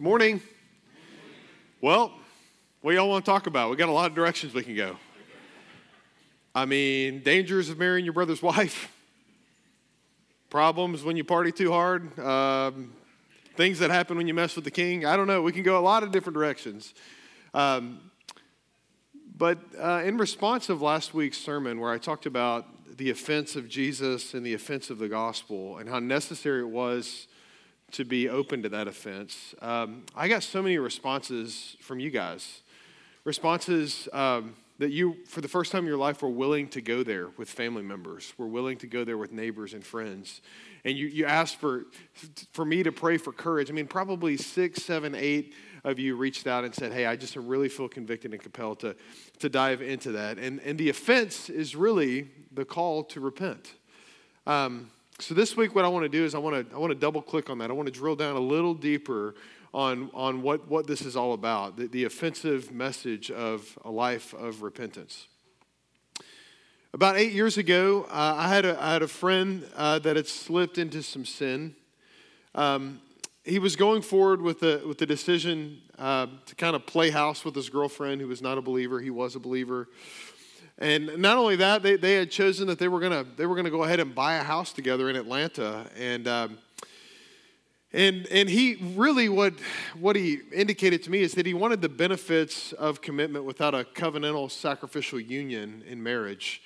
Good morning. Well, what y'all want to talk about? We got a lot of directions we can go. I mean, dangers of marrying your brother's wife, problems when you party too hard, um, things that happen when you mess with the king. I don't know. We can go a lot of different directions. Um, but uh, in response of last week's sermon, where I talked about the offense of Jesus and the offense of the gospel and how necessary it was to be open to that offense. Um, I got so many responses from you guys. Responses um, that you, for the first time in your life, were willing to go there with family members, were willing to go there with neighbors and friends. And you, you asked for, for me to pray for courage. I mean, probably six, seven, eight of you reached out and said, Hey, I just really feel convicted and compelled to, to dive into that. And, and the offense is really the call to repent. Um, so this week, what I want to do is I want to I want to double click on that. I want to drill down a little deeper on on what what this is all about. The, the offensive message of a life of repentance. About eight years ago, uh, I had a I had a friend uh, that had slipped into some sin. Um, he was going forward with the with the decision uh, to kind of play house with his girlfriend, who was not a believer. He was a believer. And not only that, they, they had chosen that they were gonna they were gonna go ahead and buy a house together in Atlanta, and um, and and he really what what he indicated to me is that he wanted the benefits of commitment without a covenantal sacrificial union in marriage.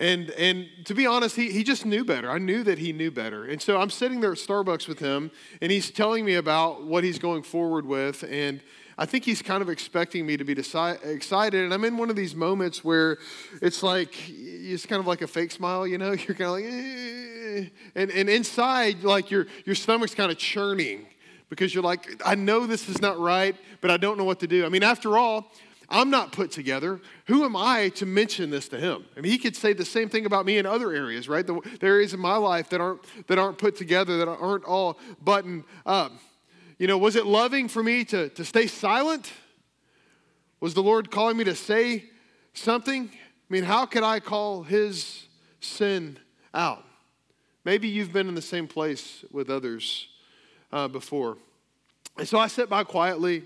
And, and to be honest, he, he just knew better. I knew that he knew better. And so I'm sitting there at Starbucks with him, and he's telling me about what he's going forward with. And I think he's kind of expecting me to be deci- excited. And I'm in one of these moments where it's like, it's kind of like a fake smile, you know? You're kind of like, eh. and, and inside, like your, your stomach's kind of churning because you're like, I know this is not right, but I don't know what to do. I mean, after all, I'm not put together. Who am I to mention this to him? I mean, he could say the same thing about me in other areas, right? The, the areas in my life that aren't, that aren't put together, that aren't all buttoned up. You know, was it loving for me to, to stay silent? Was the Lord calling me to say something? I mean, how could I call his sin out? Maybe you've been in the same place with others uh, before. And so I sat by quietly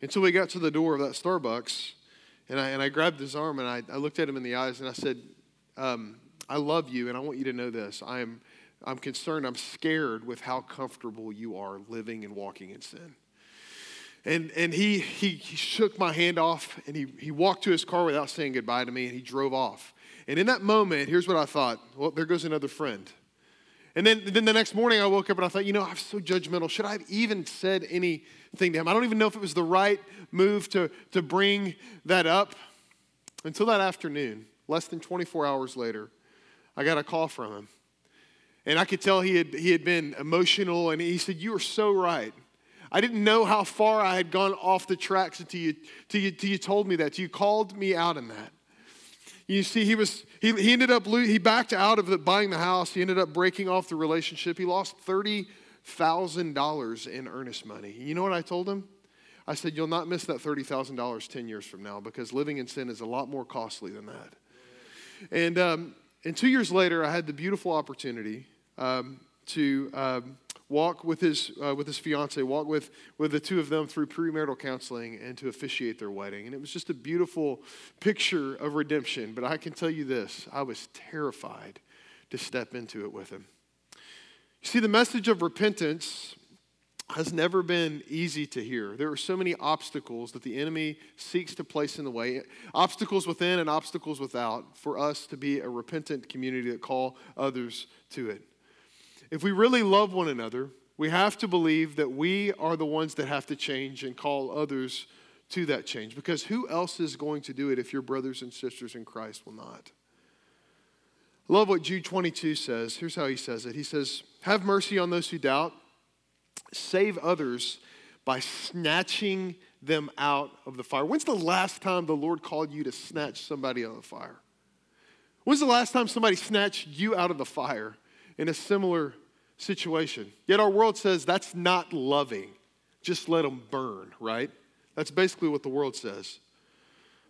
until we got to the door of that Starbucks. And I, and I grabbed his arm and I, I looked at him in the eyes and I said, um, I love you and I want you to know this. I am I'm concerned, I'm scared with how comfortable you are living and walking in sin. And, and he, he, he shook my hand off and he, he walked to his car without saying goodbye to me and he drove off. And in that moment, here's what I thought well, there goes another friend. And then, then the next morning, I woke up and I thought, you know, I'm so judgmental. Should I have even said anything to him? I don't even know if it was the right move to, to bring that up. Until that afternoon, less than 24 hours later, I got a call from him. And I could tell he had, he had been emotional, and he said, You are so right. I didn't know how far I had gone off the tracks until you, until you, until you told me that. You called me out in that. You see, he was he, he ended up he backed out of the, buying the house. He ended up breaking off the relationship. He lost thirty thousand dollars in earnest money. You know what I told him? I said, "You'll not miss that thirty thousand dollars ten years from now because living in sin is a lot more costly than that." And um, and two years later, I had the beautiful opportunity um, to um, walk with his, uh, with his fiance, walk with, with the two of them through premarital counseling and to officiate their wedding. And it was just a beautiful picture of redemption. But I can tell you this I was terrified to step into it with him. You see, the message of repentance has never been easy to hear. There are so many obstacles that the enemy seeks to place in the way obstacles within and obstacles without for us to be a repentant community that call others to it. If we really love one another, we have to believe that we are the ones that have to change and call others to that change. Because who else is going to do it if your brothers and sisters in Christ will not? I love what Jude 22 says. Here's how he says it He says, Have mercy on those who doubt, save others by snatching them out of the fire. When's the last time the Lord called you to snatch somebody out of the fire? When's the last time somebody snatched you out of the fire in a similar situation. Yet our world says that's not loving. Just let them burn, right? That's basically what the world says.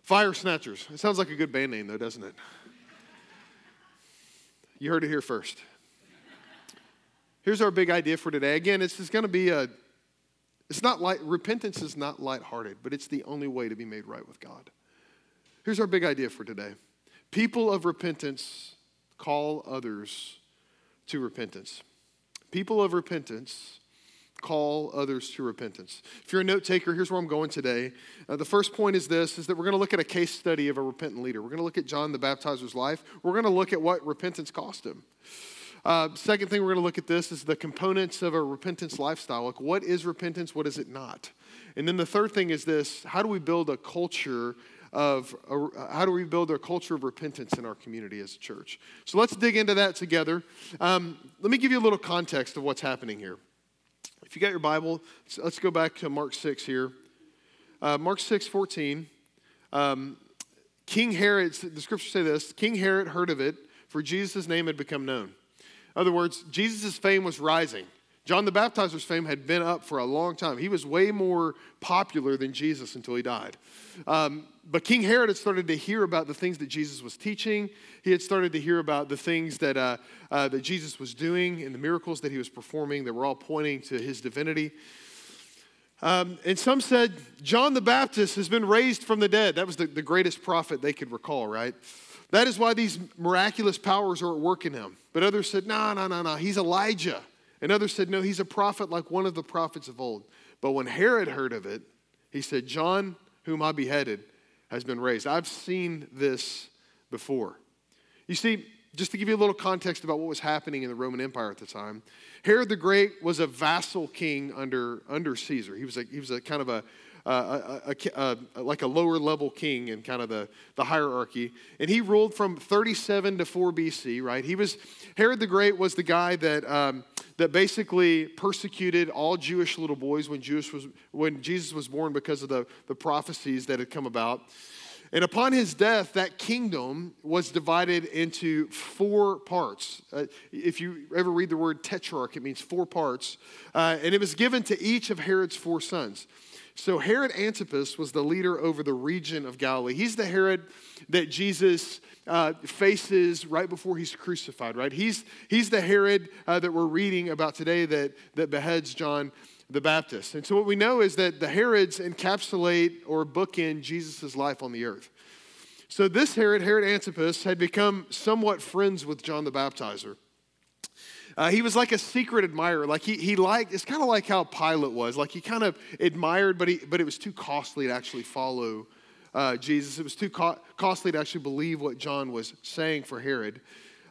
Fire Snatchers. It sounds like a good band name, though, doesn't it? You heard it here first. Here's our big idea for today. Again, this is going to be a It's not light, repentance is not lighthearted, but it's the only way to be made right with God. Here's our big idea for today people of repentance call others to repentance. People of repentance call others to repentance. If you're a note taker, here's where I'm going today. Uh, the first point is this is that we're going to look at a case study of a repentant leader. We're going to look at John the Baptizer's life. We're going to look at what repentance cost him. Uh, second thing we're going to look at this is the components of a repentance lifestyle. Like, what is repentance? What is it not? And then the third thing is this how do we build a culture of uh, how do we build a culture of repentance in our community as a church? So let's dig into that together. Um, let me give you a little context of what's happening here. If you got your Bible, let's go back to Mark 6 here. Uh, Mark 6, 14. Um, King Herod, the scriptures say this King Herod heard of it, for Jesus' name had become known. In other words, Jesus' fame was rising. John the Baptizer's fame had been up for a long time. He was way more popular than Jesus until he died. Um, but King Herod had started to hear about the things that Jesus was teaching. He had started to hear about the things that, uh, uh, that Jesus was doing and the miracles that he was performing that were all pointing to his divinity. Um, and some said, John the Baptist has been raised from the dead. That was the, the greatest prophet they could recall, right? That is why these miraculous powers are at work in him. But others said, no, no, no, no, he's Elijah. And others said, no, he's a prophet like one of the prophets of old. But when Herod heard of it, he said, John, whom I beheaded, has been raised. I've seen this before. You see, just to give you a little context about what was happening in the Roman Empire at the time, Herod the Great was a vassal king under, under Caesar. He was a, he was a kind of a, a, a, a, like a lower level king in kind of the, the hierarchy. And he ruled from 37 to 4 BC, right? He was, Herod the Great was the guy that, um, that basically persecuted all Jewish little boys when, Jewish was, when Jesus was born because of the, the prophecies that had come about. And upon his death, that kingdom was divided into four parts. Uh, if you ever read the word tetrarch, it means four parts. Uh, and it was given to each of Herod's four sons. So Herod Antipas was the leader over the region of Galilee. He's the Herod that Jesus uh, faces right before he's crucified, right? He's, he's the Herod uh, that we're reading about today that, that beheads John the Baptist. And so what we know is that the Herods encapsulate or bookend Jesus' life on the earth. So this Herod, Herod Antipas, had become somewhat friends with John the Baptizer. Uh, he was like a secret admirer. Like he, he liked, it's kind of like how Pilate was. Like he kind of admired, but, he, but it was too costly to actually follow uh, Jesus. It was too co- costly to actually believe what John was saying for Herod.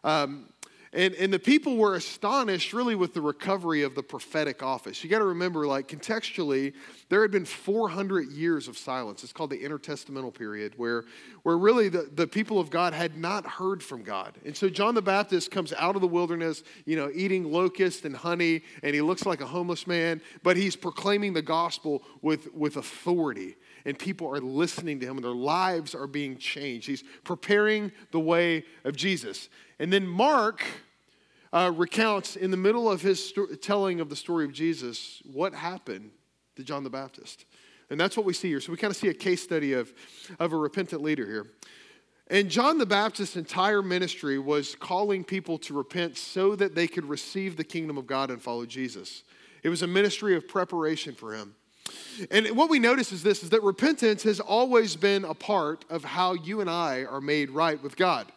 Um, and, and the people were astonished really with the recovery of the prophetic office. You got to remember, like contextually, there had been 400 years of silence. It's called the intertestamental period, where, where really the, the people of God had not heard from God. And so John the Baptist comes out of the wilderness, you know, eating locusts and honey, and he looks like a homeless man, but he's proclaiming the gospel with, with authority and people are listening to him and their lives are being changed. He's preparing the way of Jesus. And then Mark uh, recounts in the middle of his sto- telling of the story of Jesus what happened to John the Baptist. And that's what we see here. So we kind of see a case study of, of a repentant leader here. And John the Baptist's entire ministry was calling people to repent so that they could receive the kingdom of God and follow Jesus. It was a ministry of preparation for him. And what we notice is this is that repentance has always been a part of how you and I are made right with God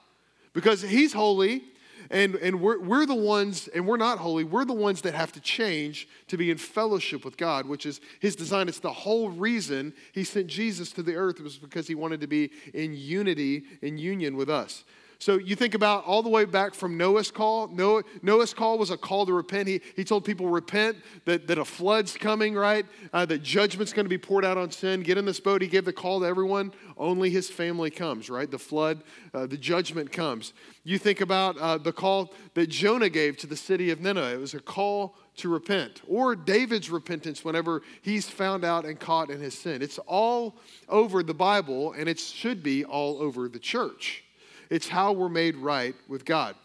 because He's holy, and, and we're, we're the ones, and we're not holy, we're the ones that have to change to be in fellowship with God, which is His design. It's the whole reason He sent Jesus to the earth, was because He wanted to be in unity, in union with us. So you think about all the way back from Noah's call. Noah, Noah's call was a call to repent. He, he told people, repent, that, that a flood's coming, right? Uh, that judgment's going to be poured out on sin. Get in this boat. He gave the call to everyone. Only his family comes, right? The flood, uh, the judgment comes. You think about uh, the call that Jonah gave to the city of Nineveh. It was a call to repent, or David's repentance whenever he's found out and caught in his sin. It's all over the Bible, and it should be all over the church. It's how we're made right with God.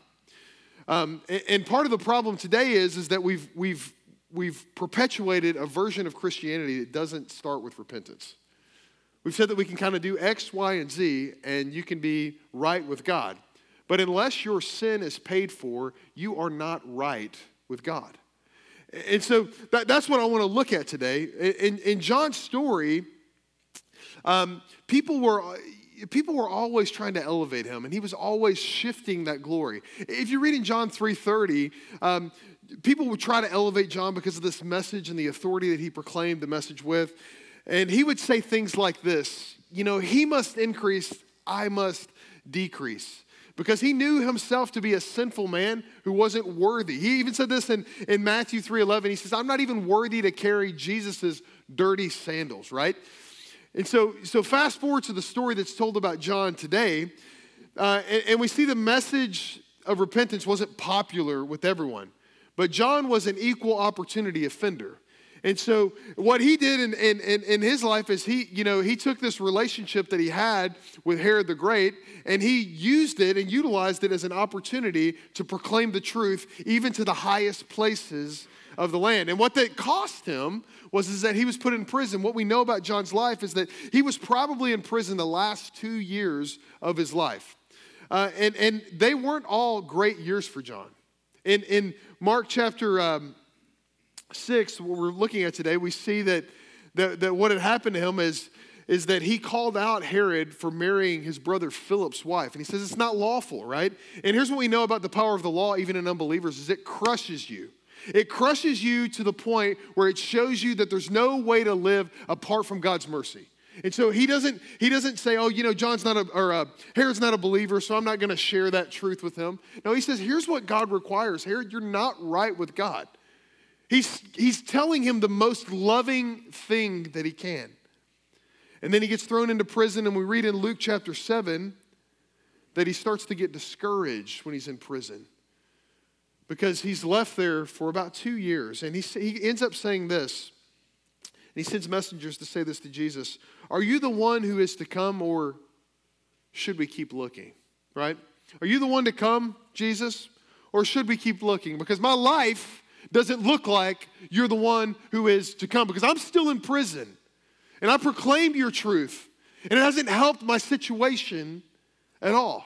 Um, and, part of the problem today is, is that we've, we've, we've perpetuated a version of Christianity that doesn't start with repentance. We've said that we can kind of do X, Y, and Z, and you can be right with God. But unless your sin is paid for, you are not right with God. And so that, that's what I want to look at today. In, in John's story, um, people were people were always trying to elevate him and he was always shifting that glory if you read in john 3.30 um, people would try to elevate john because of this message and the authority that he proclaimed the message with and he would say things like this you know he must increase i must decrease because he knew himself to be a sinful man who wasn't worthy. He even said this in, in Matthew 3.11. He says, I'm not even worthy to carry Jesus's dirty sandals, right? And so, so fast forward to the story that's told about John today, uh, and, and we see the message of repentance wasn't popular with everyone, but John was an equal opportunity offender. And so what he did in, in, in, his life is he, you know, he took this relationship that he had with Herod the Great and he used it and utilized it as an opportunity to proclaim the truth even to the highest places of the land. And what that cost him was is that he was put in prison. What we know about John's life is that he was probably in prison the last two years of his life. Uh, and, and they weren't all great years for John. In, in Mark chapter um, 6, what we're looking at today, we see that, that, that what had happened to him is, is that he called out Herod for marrying his brother Philip's wife. And he says it's not lawful, right? And here's what we know about the power of the law, even in unbelievers, is it crushes you. It crushes you to the point where it shows you that there's no way to live apart from God's mercy. And so he doesn't, he doesn't say, oh, you know, John's not a, or uh, Herod's not a believer, so I'm not going to share that truth with him. No, he says, here's what God requires. Herod, you're not right with God. He's, he's telling him the most loving thing that he can. And then he gets thrown into prison, and we read in Luke chapter 7 that he starts to get discouraged when he's in prison because he's left there for about two years. And he, he ends up saying this. And he sends messengers to say this to Jesus Are you the one who is to come, or should we keep looking? Right? Are you the one to come, Jesus, or should we keep looking? Because my life doesn't look like you're the one who is to come because I'm still in prison and I proclaimed your truth and it hasn't helped my situation at all.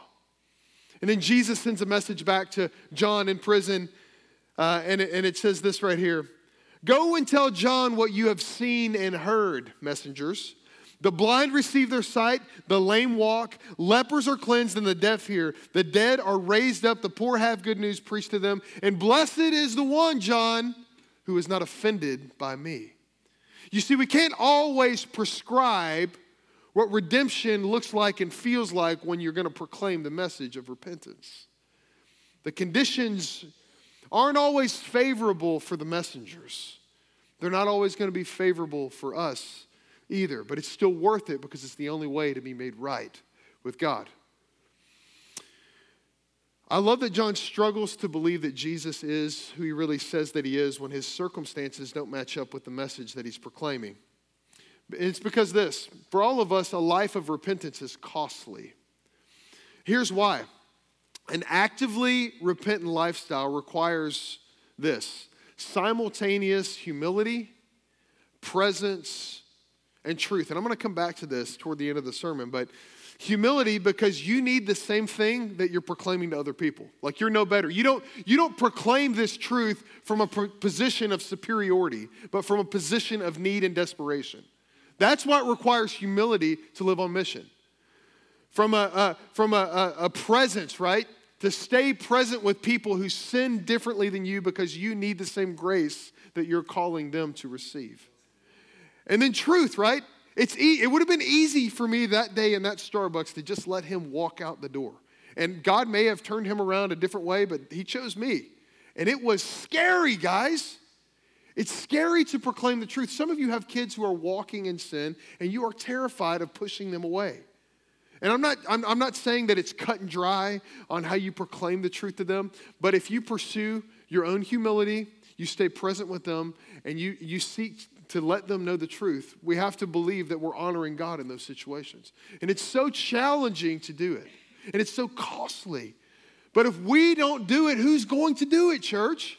And then Jesus sends a message back to John in prison uh, and, it, and it says this right here Go and tell John what you have seen and heard, messengers. The blind receive their sight, the lame walk, lepers are cleansed, and the deaf hear. The dead are raised up, the poor have good news preached to them. And blessed is the one, John, who is not offended by me. You see, we can't always prescribe what redemption looks like and feels like when you're going to proclaim the message of repentance. The conditions aren't always favorable for the messengers, they're not always going to be favorable for us either, but it's still worth it because it's the only way to be made right with God. I love that John struggles to believe that Jesus is who he really says that he is when his circumstances don't match up with the message that he's proclaiming. It's because this for all of us, a life of repentance is costly. Here's why an actively repentant lifestyle requires this simultaneous humility, presence, and truth. And I'm going to come back to this toward the end of the sermon, but humility because you need the same thing that you're proclaiming to other people. Like you're no better. You don't you don't proclaim this truth from a position of superiority, but from a position of need and desperation. That's what requires humility to live on mission. From a, a from a, a, a presence, right? To stay present with people who sin differently than you because you need the same grace that you're calling them to receive. And then truth, right? It's e- it would have been easy for me that day in that Starbucks to just let him walk out the door. And God may have turned him around a different way, but he chose me. And it was scary, guys. It's scary to proclaim the truth. Some of you have kids who are walking in sin, and you are terrified of pushing them away. And I'm not, I'm, I'm not saying that it's cut and dry on how you proclaim the truth to them, but if you pursue your own humility, you stay present with them, and you, you seek to let them know the truth, we have to believe that we're honoring God in those situations. And it's so challenging to do it, and it's so costly. But if we don't do it, who's going to do it, church?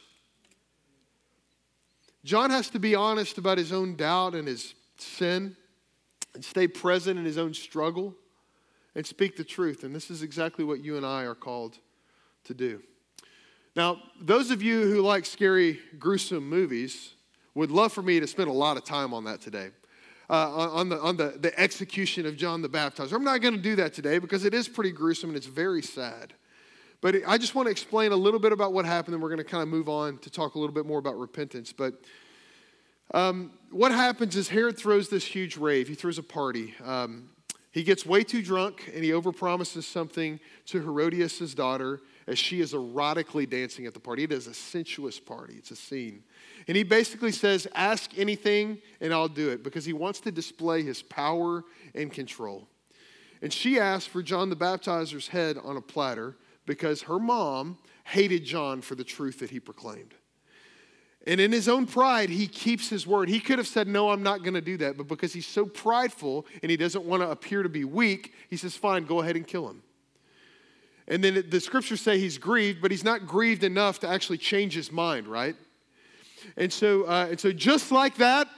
John has to be honest about his own doubt and his sin and stay present in his own struggle and speak the truth. And this is exactly what you and I are called to do. Now, those of you who like scary, gruesome movies would love for me to spend a lot of time on that today. Uh, on the, on the, the execution of John the Baptizer. I'm not going to do that today because it is pretty gruesome and it's very sad. But I just want to explain a little bit about what happened, and we're going to kind of move on to talk a little bit more about repentance. But um, what happens is Herod throws this huge rave. He throws a party. Um, he gets way too drunk and he overpromises something to Herodias' daughter as she is erotically dancing at the party. It is a sensuous party, it's a scene. And he basically says, Ask anything and I'll do it because he wants to display his power and control. And she asks for John the Baptizer's head on a platter because her mom hated John for the truth that he proclaimed. And in his own pride, he keeps his word. He could have said, No, I'm not going to do that. But because he's so prideful and he doesn't want to appear to be weak, he says, Fine, go ahead and kill him. And then the scriptures say he's grieved, but he's not grieved enough to actually change his mind, right? And so, uh, and so just like that,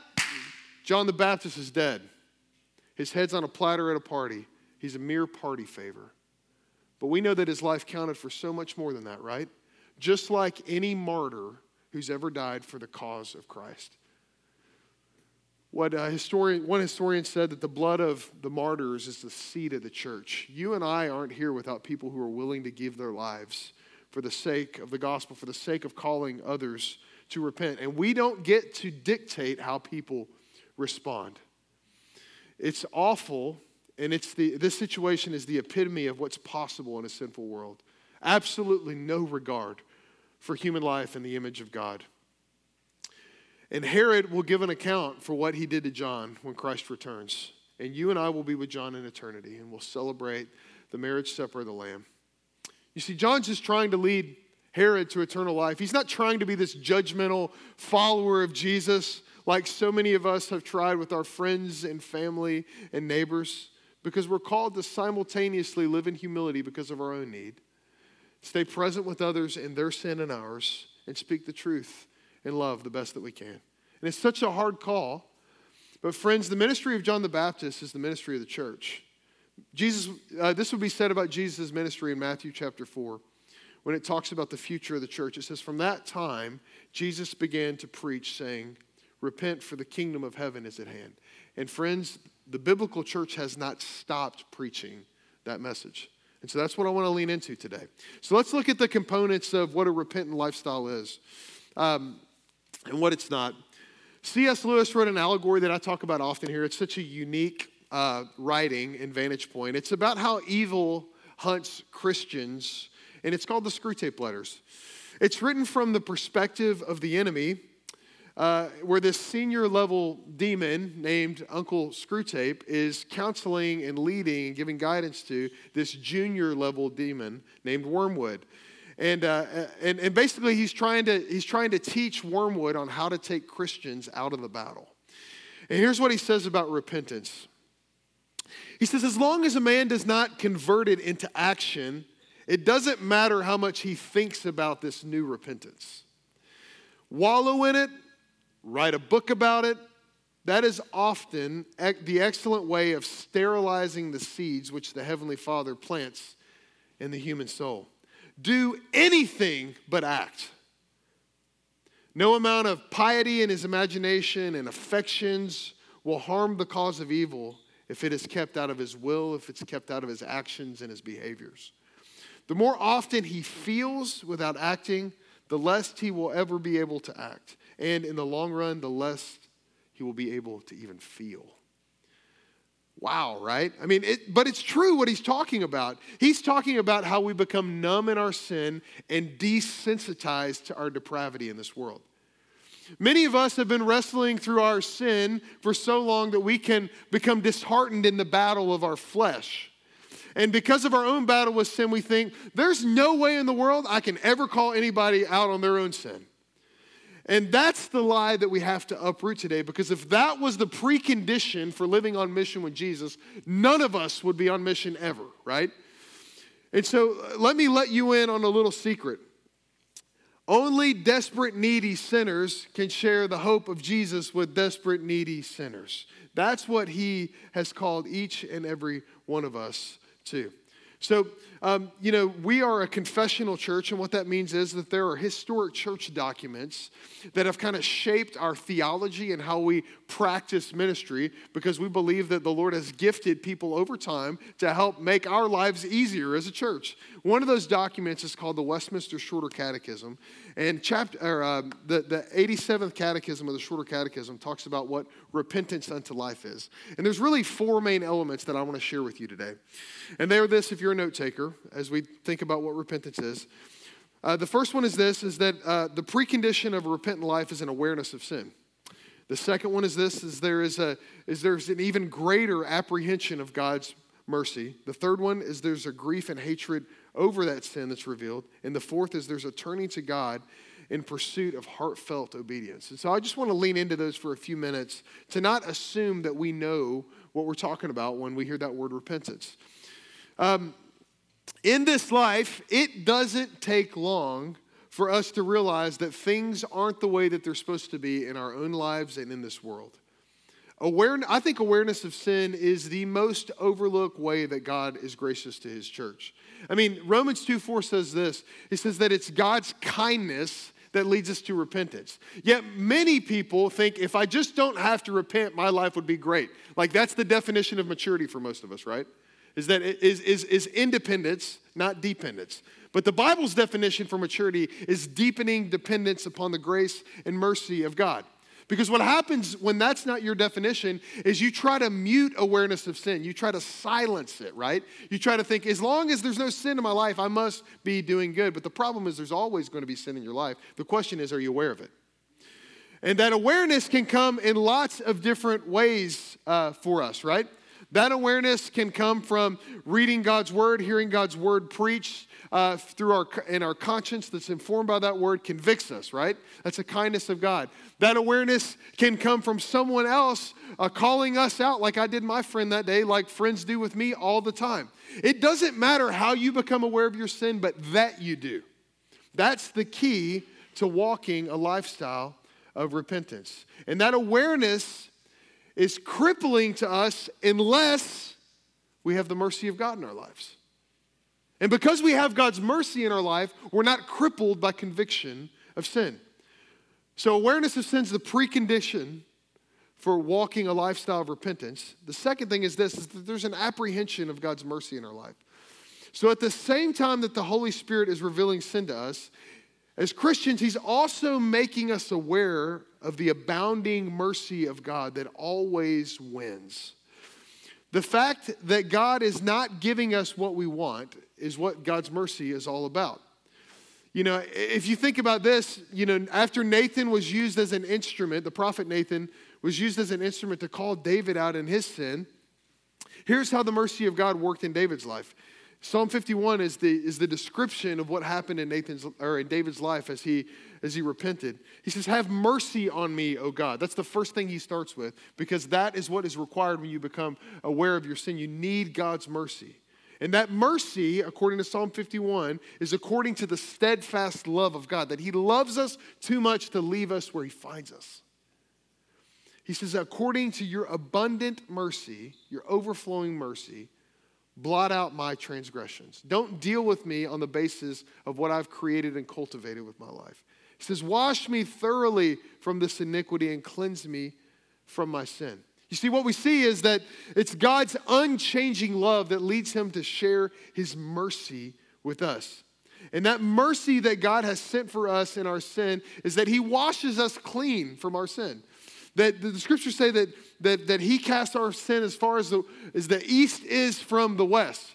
John the Baptist is dead. His head's on a platter at a party. He's a mere party favor. But we know that his life counted for so much more than that, right? Just like any martyr who's ever died for the cause of Christ. What historian, one historian said that the blood of the martyrs is the seed of the church. You and I aren't here without people who are willing to give their lives for the sake of the gospel, for the sake of calling others to repent. And we don't get to dictate how people respond. It's awful, and it's the, this situation is the epitome of what's possible in a sinful world. Absolutely no regard for human life in the image of God. And Herod will give an account for what he did to John when Christ returns. And you and I will be with John in eternity, and we'll celebrate the marriage supper of the Lamb. You see, John's just trying to lead Herod to eternal life. He's not trying to be this judgmental follower of Jesus like so many of us have tried with our friends and family and neighbors, because we're called to simultaneously live in humility because of our own need, stay present with others in their sin and ours, and speak the truth in love the best that we can. And it's such a hard call. But, friends, the ministry of John the Baptist is the ministry of the church. Jesus, uh, this would be said about Jesus' ministry in Matthew chapter 4 when it talks about the future of the church. It says, From that time, Jesus began to preach, saying, Repent, for the kingdom of heaven is at hand. And, friends, the biblical church has not stopped preaching that message. And so that's what I want to lean into today. So let's look at the components of what a repentant lifestyle is. Um, and what it's not. C.S. Lewis wrote an allegory that I talk about often here. It's such a unique uh, writing and vantage point. It's about how evil hunts Christians, and it's called the Screwtape Letters. It's written from the perspective of the enemy, uh, where this senior level demon named Uncle Screwtape is counseling and leading and giving guidance to this junior level demon named Wormwood. And, uh, and, and basically, he's trying, to, he's trying to teach Wormwood on how to take Christians out of the battle. And here's what he says about repentance He says, as long as a man does not convert it into action, it doesn't matter how much he thinks about this new repentance. Wallow in it, write a book about it. That is often the excellent way of sterilizing the seeds which the Heavenly Father plants in the human soul do anything but act. No amount of piety in his imagination and affections will harm the cause of evil if it is kept out of his will, if it's kept out of his actions and his behaviors. The more often he feels without acting, the less he will ever be able to act. And in the long run, the less he will be able to even feel. Wow, right? I mean, it, but it's true what he's talking about. He's talking about how we become numb in our sin and desensitized to our depravity in this world. Many of us have been wrestling through our sin for so long that we can become disheartened in the battle of our flesh. And because of our own battle with sin, we think there's no way in the world I can ever call anybody out on their own sin. And that's the lie that we have to uproot today because if that was the precondition for living on mission with Jesus, none of us would be on mission ever, right? And so uh, let me let you in on a little secret. Only desperate, needy sinners can share the hope of Jesus with desperate, needy sinners. That's what he has called each and every one of us to. So, um, you know, we are a confessional church, and what that means is that there are historic church documents that have kind of shaped our theology and how we practice ministry because we believe that the Lord has gifted people over time to help make our lives easier as a church. One of those documents is called the Westminster Shorter Catechism, and chapter, or, uh, the, the 87th Catechism of the Shorter Catechism talks about what repentance unto life is. And there's really four main elements that I want to share with you today. And they are this if you're a note taker, as we think about what repentance is. Uh, the first one is this is that uh, the precondition of a repentant life is an awareness of sin. The second one is this is there is a is there's an even greater apprehension of God's mercy. The third one is there's a grief and hatred over that sin that's revealed. And the fourth is there's a turning to God in pursuit of heartfelt obedience. And so I just want to lean into those for a few minutes to not assume that we know what we're talking about when we hear that word repentance. Um, in this life, it doesn't take long for us to realize that things aren't the way that they're supposed to be in our own lives and in this world. Aware, I think awareness of sin is the most overlooked way that God is gracious to his church. I mean, Romans 2 4 says this He says that it's God's kindness that leads us to repentance. Yet many people think if I just don't have to repent, my life would be great. Like that's the definition of maturity for most of us, right? Is that is, is, is independence, not dependence. But the Bible's definition for maturity is deepening dependence upon the grace and mercy of God. Because what happens when that's not your definition is you try to mute awareness of sin. You try to silence it, right? You try to think, as long as there's no sin in my life, I must be doing good. But the problem is, there's always going to be sin in your life. The question is, are you aware of it? And that awareness can come in lots of different ways uh, for us, right? That awareness can come from reading God's word, hearing God's word preached, uh, through our in our conscience that's informed by that word convicts us right? That's a kindness of god. That awareness can come from someone else uh, calling us out like i did my friend that day like friends do with me all the time. It doesn't matter how you become aware of your sin but that you do. That's the key to walking a lifestyle of repentance. And that awareness is crippling to us unless we have the mercy of god in our lives and because we have God's mercy in our life, we're not crippled by conviction of sin. So, awareness of sin is the precondition for walking a lifestyle of repentance. The second thing is this is that there's an apprehension of God's mercy in our life. So, at the same time that the Holy Spirit is revealing sin to us, as Christians, He's also making us aware of the abounding mercy of God that always wins. The fact that God is not giving us what we want is what God's mercy is all about. You know, if you think about this, you know, after Nathan was used as an instrument, the prophet Nathan was used as an instrument to call David out in his sin, here's how the mercy of God worked in David's life. Psalm 51 is the, is the description of what happened in Nathan's or in David's life as he as he repented. He says, Have mercy on me, O God. That's the first thing he starts with, because that is what is required when you become aware of your sin. You need God's mercy. And that mercy, according to Psalm 51, is according to the steadfast love of God, that He loves us too much to leave us where He finds us. He says, according to your abundant mercy, your overflowing mercy, blot out my transgressions. Don't deal with me on the basis of what I've created and cultivated with my life. He says, Wash me thoroughly from this iniquity and cleanse me from my sin. You see, what we see is that it's God's unchanging love that leads him to share his mercy with us. And that mercy that God has sent for us in our sin is that he washes us clean from our sin. That the scriptures say that, that, that he casts our sin as far as the, as the east is from the west.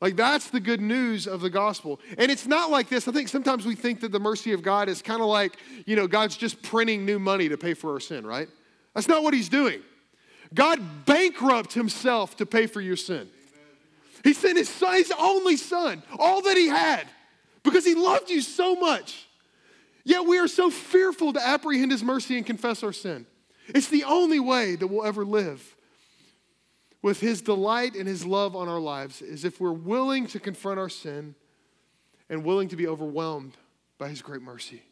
Like, that's the good news of the gospel. And it's not like this. I think sometimes we think that the mercy of God is kind of like, you know, God's just printing new money to pay for our sin, right? That's not what he's doing. God bankrupt himself to pay for your sin. He sent his son, his only son, all that he had, because he loved you so much. Yet we are so fearful to apprehend his mercy and confess our sin. It's the only way that we'll ever live with his delight and his love on our lives is if we're willing to confront our sin and willing to be overwhelmed by his great mercy.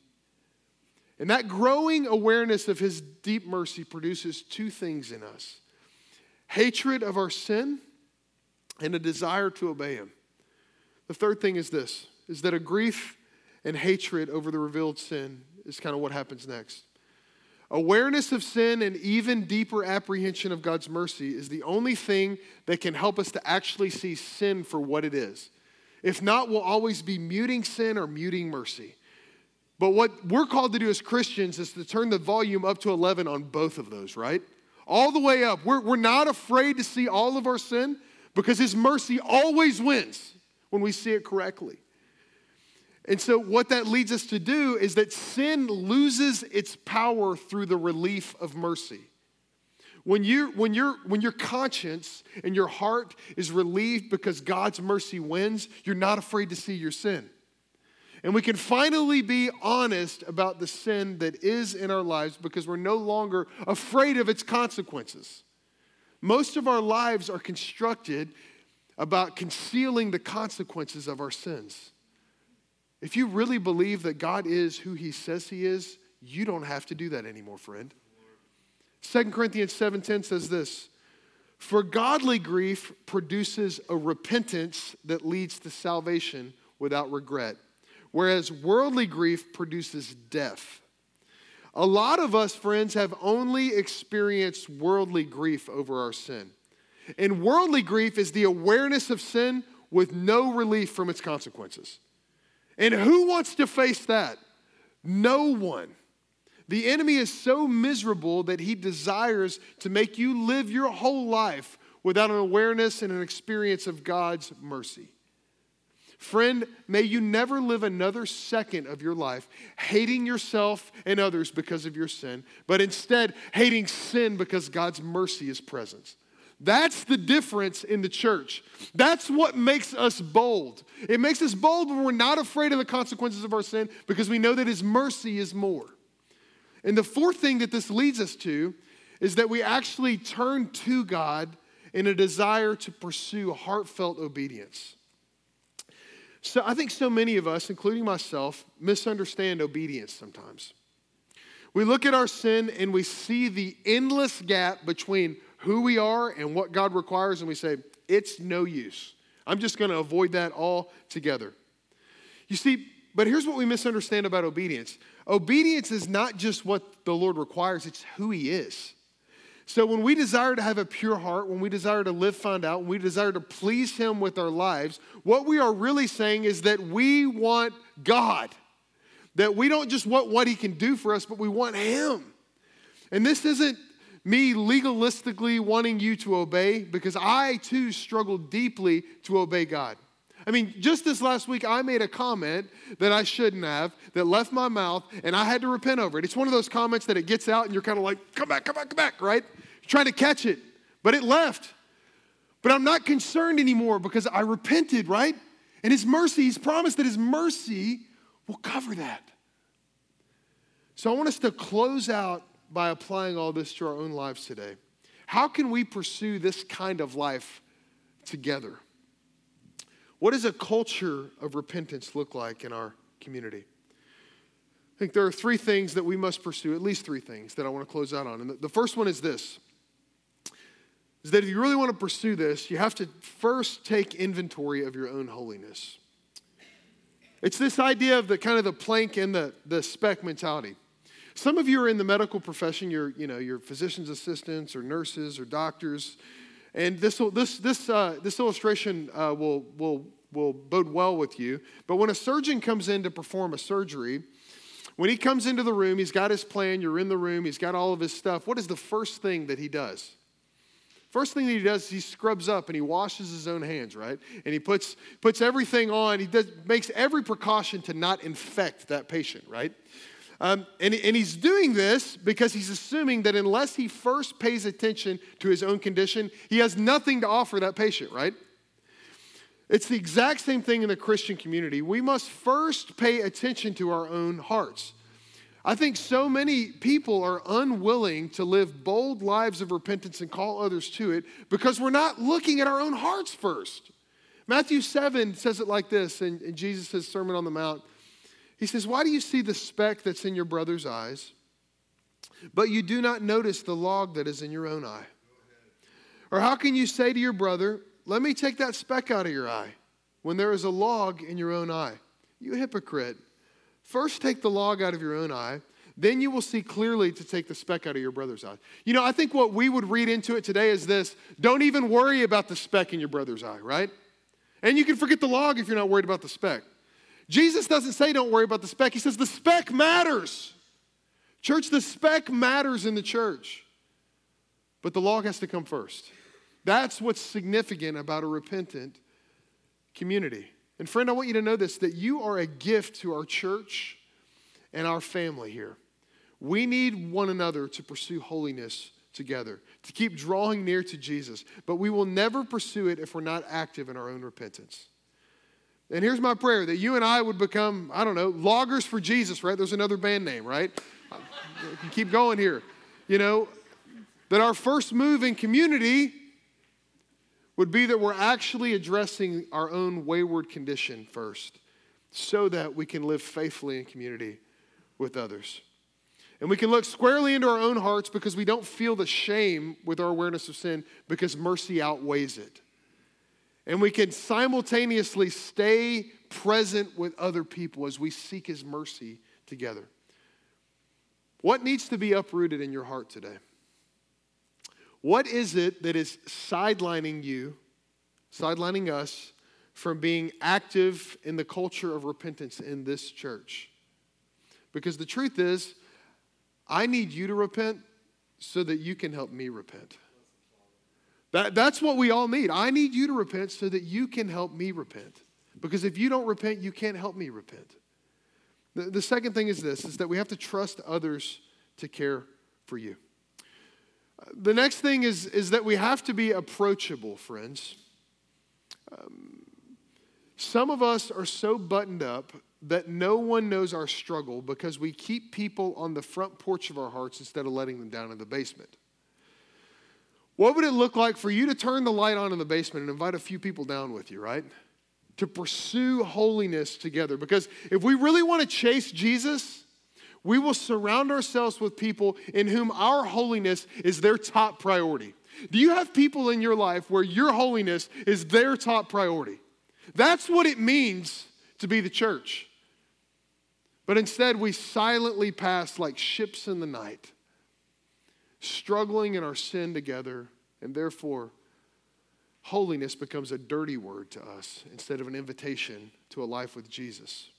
And that growing awareness of his deep mercy produces two things in us hatred of our sin and a desire to obey him. The third thing is this is that a grief and hatred over the revealed sin is kind of what happens next. Awareness of sin and even deeper apprehension of God's mercy is the only thing that can help us to actually see sin for what it is. If not, we'll always be muting sin or muting mercy. But what we're called to do as Christians is to turn the volume up to 11 on both of those, right? All the way up. We're, we're not afraid to see all of our sin because His mercy always wins when we see it correctly. And so, what that leads us to do is that sin loses its power through the relief of mercy. When, you, when, you when your conscience and your heart is relieved because God's mercy wins, you're not afraid to see your sin. And we can finally be honest about the sin that is in our lives because we're no longer afraid of its consequences. Most of our lives are constructed about concealing the consequences of our sins. If you really believe that God is who he says he is, you don't have to do that anymore, friend. 2 Corinthians 7:10 says this, "For godly grief produces a repentance that leads to salvation without regret, whereas worldly grief produces death." A lot of us, friends, have only experienced worldly grief over our sin. And worldly grief is the awareness of sin with no relief from its consequences. And who wants to face that? No one. The enemy is so miserable that he desires to make you live your whole life without an awareness and an experience of God's mercy. Friend, may you never live another second of your life hating yourself and others because of your sin, but instead hating sin because God's mercy is present. That's the difference in the church. That's what makes us bold. It makes us bold when we're not afraid of the consequences of our sin because we know that His mercy is more. And the fourth thing that this leads us to is that we actually turn to God in a desire to pursue heartfelt obedience. So I think so many of us, including myself, misunderstand obedience sometimes. We look at our sin and we see the endless gap between who we are and what God requires, and we say, it's no use. I'm just going to avoid that altogether. You see, but here's what we misunderstand about obedience obedience is not just what the Lord requires, it's who He is. So when we desire to have a pure heart, when we desire to live found out, when we desire to please Him with our lives, what we are really saying is that we want God. That we don't just want what He can do for us, but we want Him. And this isn't me legalistically wanting you to obey because I too struggle deeply to obey God. I mean, just this last week, I made a comment that I shouldn't have that left my mouth, and I had to repent over it. It's one of those comments that it gets out, and you're kind of like, come back, come back, come back, right? You're trying to catch it, but it left. But I'm not concerned anymore because I repented, right? And His mercy, He's promised that His mercy will cover that. So I want us to close out by applying all this to our own lives today. How can we pursue this kind of life together? What does a culture of repentance look like in our community? I think there are three things that we must pursue, at least three things that I want to close out on. And the first one is this is that if you really want to pursue this, you have to first take inventory of your own holiness. It's this idea of the kind of the plank and the, the speck mentality. Some of you are in the medical profession, you're, you know, you're physician's assistants or nurses or doctors. And this, this, this, uh, this illustration uh, will, will, will bode well with you. But when a surgeon comes in to perform a surgery, when he comes into the room, he's got his plan, you're in the room, he's got all of his stuff. What is the first thing that he does? First thing that he does is he scrubs up and he washes his own hands, right? And he puts, puts everything on. He does, makes every precaution to not infect that patient, right? Um, and, and he's doing this because he's assuming that unless he first pays attention to his own condition, he has nothing to offer that patient, right? It's the exact same thing in the Christian community. We must first pay attention to our own hearts. I think so many people are unwilling to live bold lives of repentance and call others to it because we're not looking at our own hearts first. Matthew 7 says it like this in, in Jesus' Sermon on the Mount. He says, Why do you see the speck that's in your brother's eyes, but you do not notice the log that is in your own eye? Or how can you say to your brother, let me take that speck out of your eye when there is a log in your own eye. You hypocrite. First take the log out of your own eye, then you will see clearly to take the speck out of your brother's eye. You know, I think what we would read into it today is this don't even worry about the speck in your brother's eye, right? And you can forget the log if you're not worried about the speck. Jesus doesn't say don't worry about the speck, he says the speck matters. Church, the speck matters in the church, but the log has to come first. That's what's significant about a repentant community. And friend, I want you to know this that you are a gift to our church and our family here. We need one another to pursue holiness together, to keep drawing near to Jesus, but we will never pursue it if we're not active in our own repentance. And here's my prayer that you and I would become, I don't know, loggers for Jesus, right? There's another band name, right? keep going here. You know, that our first move in community would be that we're actually addressing our own wayward condition first so that we can live faithfully in community with others. And we can look squarely into our own hearts because we don't feel the shame with our awareness of sin because mercy outweighs it. And we can simultaneously stay present with other people as we seek His mercy together. What needs to be uprooted in your heart today? What is it that is sidelining you, sidelining us from being active in the culture of repentance in this church? Because the truth is, I need you to repent so that you can help me repent. That, that's what we all need. I need you to repent so that you can help me repent. Because if you don't repent, you can't help me repent. The, the second thing is this is that we have to trust others to care for you. The next thing is, is that we have to be approachable, friends. Um, some of us are so buttoned up that no one knows our struggle because we keep people on the front porch of our hearts instead of letting them down in the basement. What would it look like for you to turn the light on in the basement and invite a few people down with you, right? To pursue holiness together. Because if we really want to chase Jesus, we will surround ourselves with people in whom our holiness is their top priority. Do you have people in your life where your holiness is their top priority? That's what it means to be the church. But instead, we silently pass like ships in the night, struggling in our sin together, and therefore, holiness becomes a dirty word to us instead of an invitation to a life with Jesus.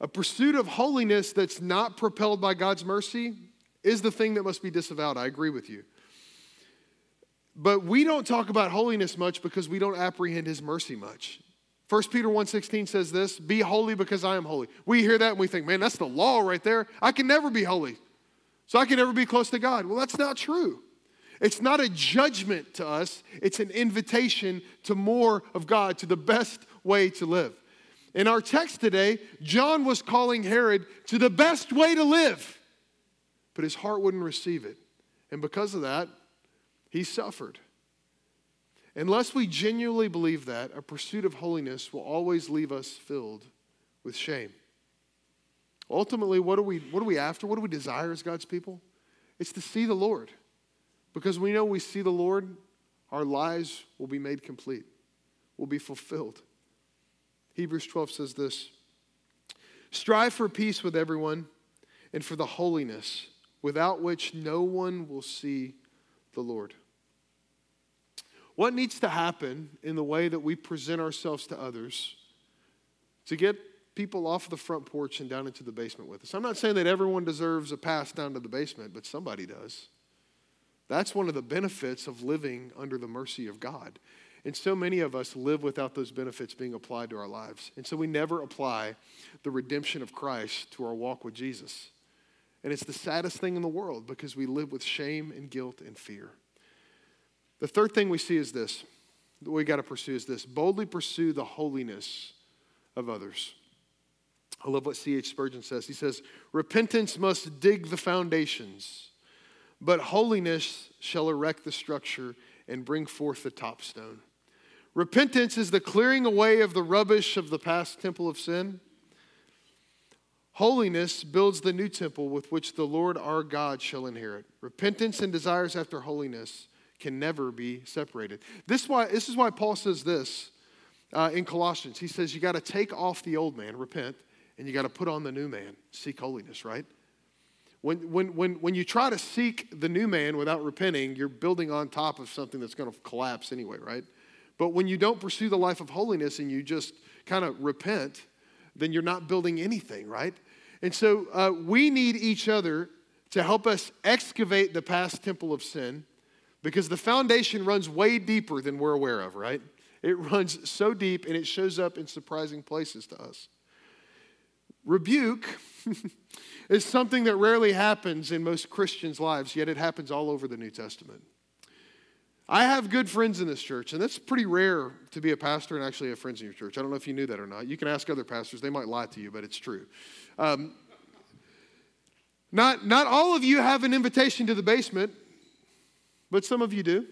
A pursuit of holiness that's not propelled by God's mercy is the thing that must be disavowed. I agree with you. But we don't talk about holiness much because we don't apprehend his mercy much. 1 Peter 1:16 says this, "Be holy because I am holy." We hear that and we think, "Man, that's the law right there. I can never be holy. So I can never be close to God." Well, that's not true. It's not a judgment to us, it's an invitation to more of God, to the best way to live. In our text today, John was calling Herod to the best way to live, but his heart wouldn't receive it. And because of that, he suffered. Unless we genuinely believe that, a pursuit of holiness will always leave us filled with shame. Ultimately, what are we, what are we after? What do we desire as God's people? It's to see the Lord. Because we know we see the Lord, our lives will be made complete, will be fulfilled. Hebrews 12 says this Strive for peace with everyone and for the holiness without which no one will see the Lord. What needs to happen in the way that we present ourselves to others to get people off the front porch and down into the basement with us? I'm not saying that everyone deserves a pass down to the basement, but somebody does. That's one of the benefits of living under the mercy of God. And so many of us live without those benefits being applied to our lives. And so we never apply the redemption of Christ to our walk with Jesus. And it's the saddest thing in the world because we live with shame and guilt and fear. The third thing we see is this that we got to pursue is this boldly pursue the holiness of others. I love what C.H. Spurgeon says. He says, Repentance must dig the foundations, but holiness shall erect the structure and bring forth the top stone. Repentance is the clearing away of the rubbish of the past temple of sin. Holiness builds the new temple with which the Lord our God shall inherit. Repentance and desires after holiness can never be separated. This, why, this is why Paul says this uh, in Colossians. He says, You got to take off the old man, repent, and you got to put on the new man, seek holiness, right? When, when, when, when you try to seek the new man without repenting, you're building on top of something that's going to collapse anyway, right? But when you don't pursue the life of holiness and you just kind of repent, then you're not building anything, right? And so uh, we need each other to help us excavate the past temple of sin because the foundation runs way deeper than we're aware of, right? It runs so deep and it shows up in surprising places to us. Rebuke is something that rarely happens in most Christians' lives, yet it happens all over the New Testament. I have good friends in this church, and that's pretty rare to be a pastor and actually have friends in your church. I don't know if you knew that or not. You can ask other pastors, they might lie to you, but it's true. Um, not, not all of you have an invitation to the basement, but some of you do.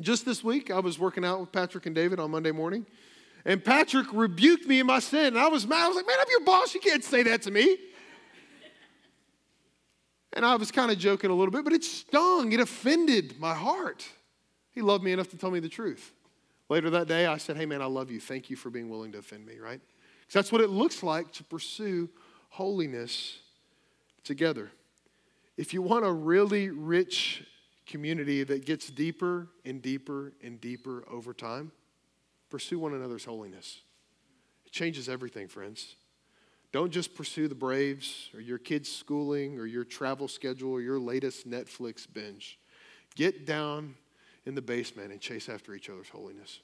Just this week, I was working out with Patrick and David on Monday morning, and Patrick rebuked me in my sin. And I was mad. I was like, man, I'm your boss. You can't say that to me. And I was kind of joking a little bit, but it stung. It offended my heart. He loved me enough to tell me the truth. Later that day, I said, Hey, man, I love you. Thank you for being willing to offend me, right? Because that's what it looks like to pursue holiness together. If you want a really rich community that gets deeper and deeper and deeper over time, pursue one another's holiness. It changes everything, friends. Don't just pursue the Braves or your kids' schooling or your travel schedule or your latest Netflix binge. Get down in the basement and chase after each other's holiness.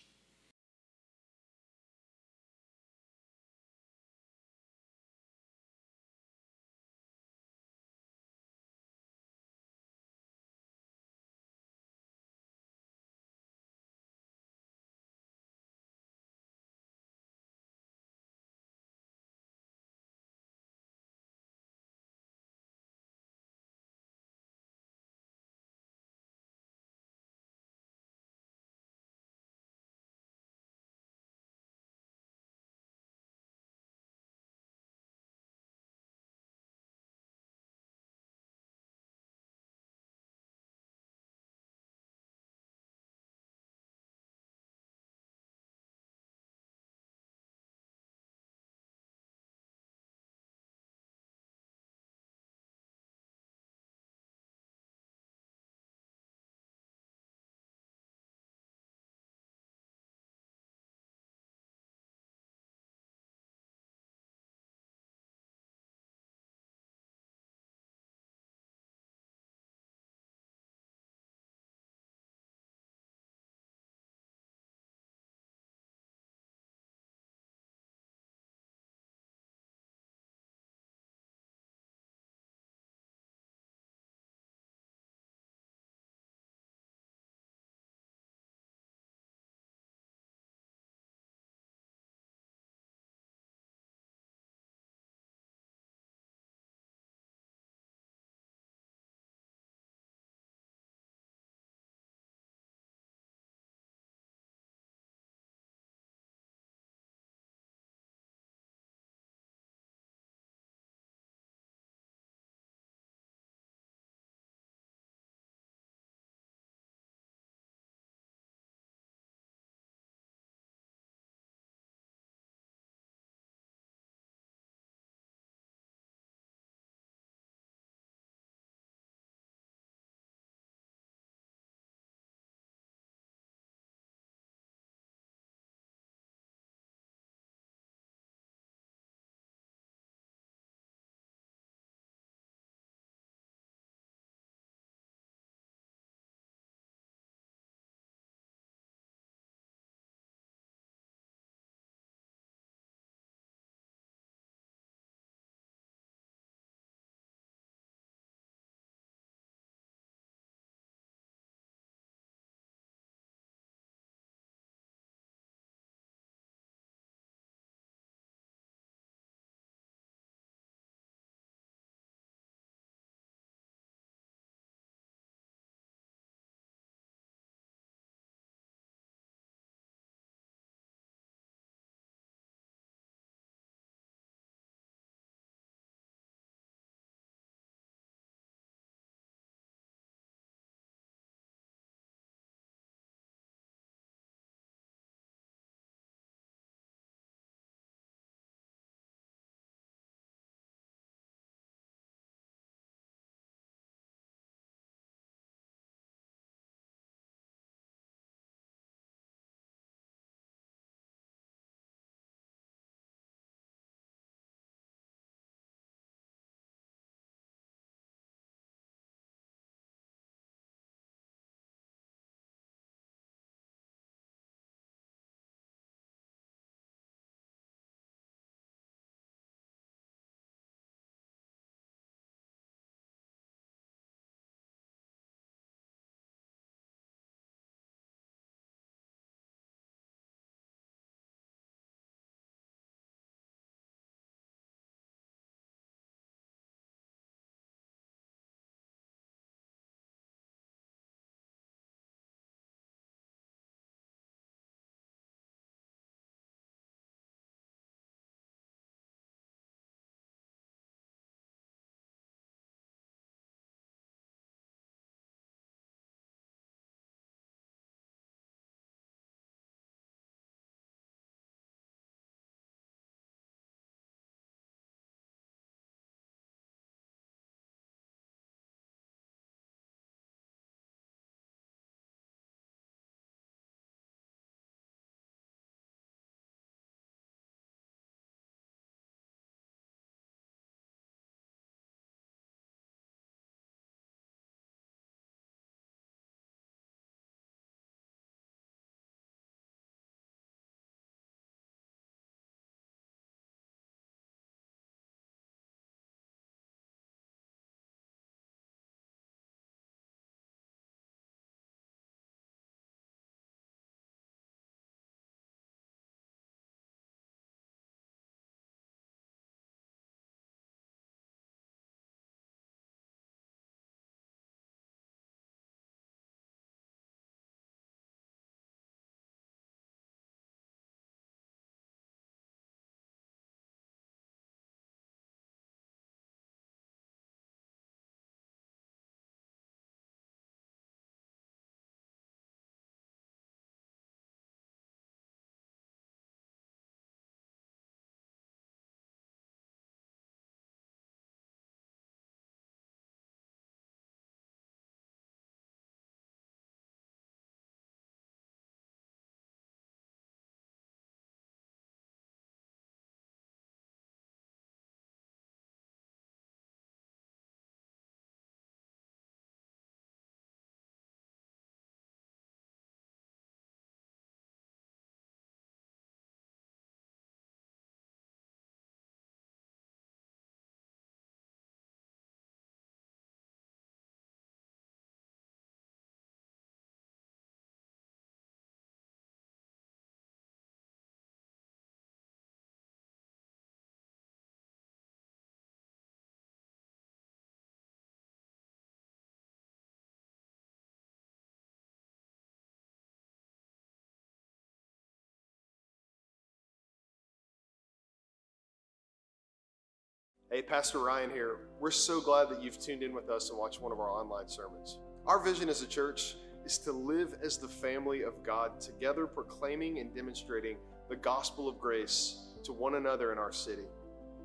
Hey, Pastor Ryan here. We're so glad that you've tuned in with us and watched one of our online sermons. Our vision as a church is to live as the family of God, together proclaiming and demonstrating the gospel of grace to one another in our city.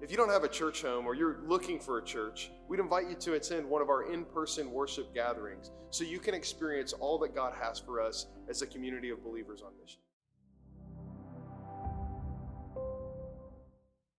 If you don't have a church home or you're looking for a church, we'd invite you to attend one of our in person worship gatherings so you can experience all that God has for us as a community of believers on mission.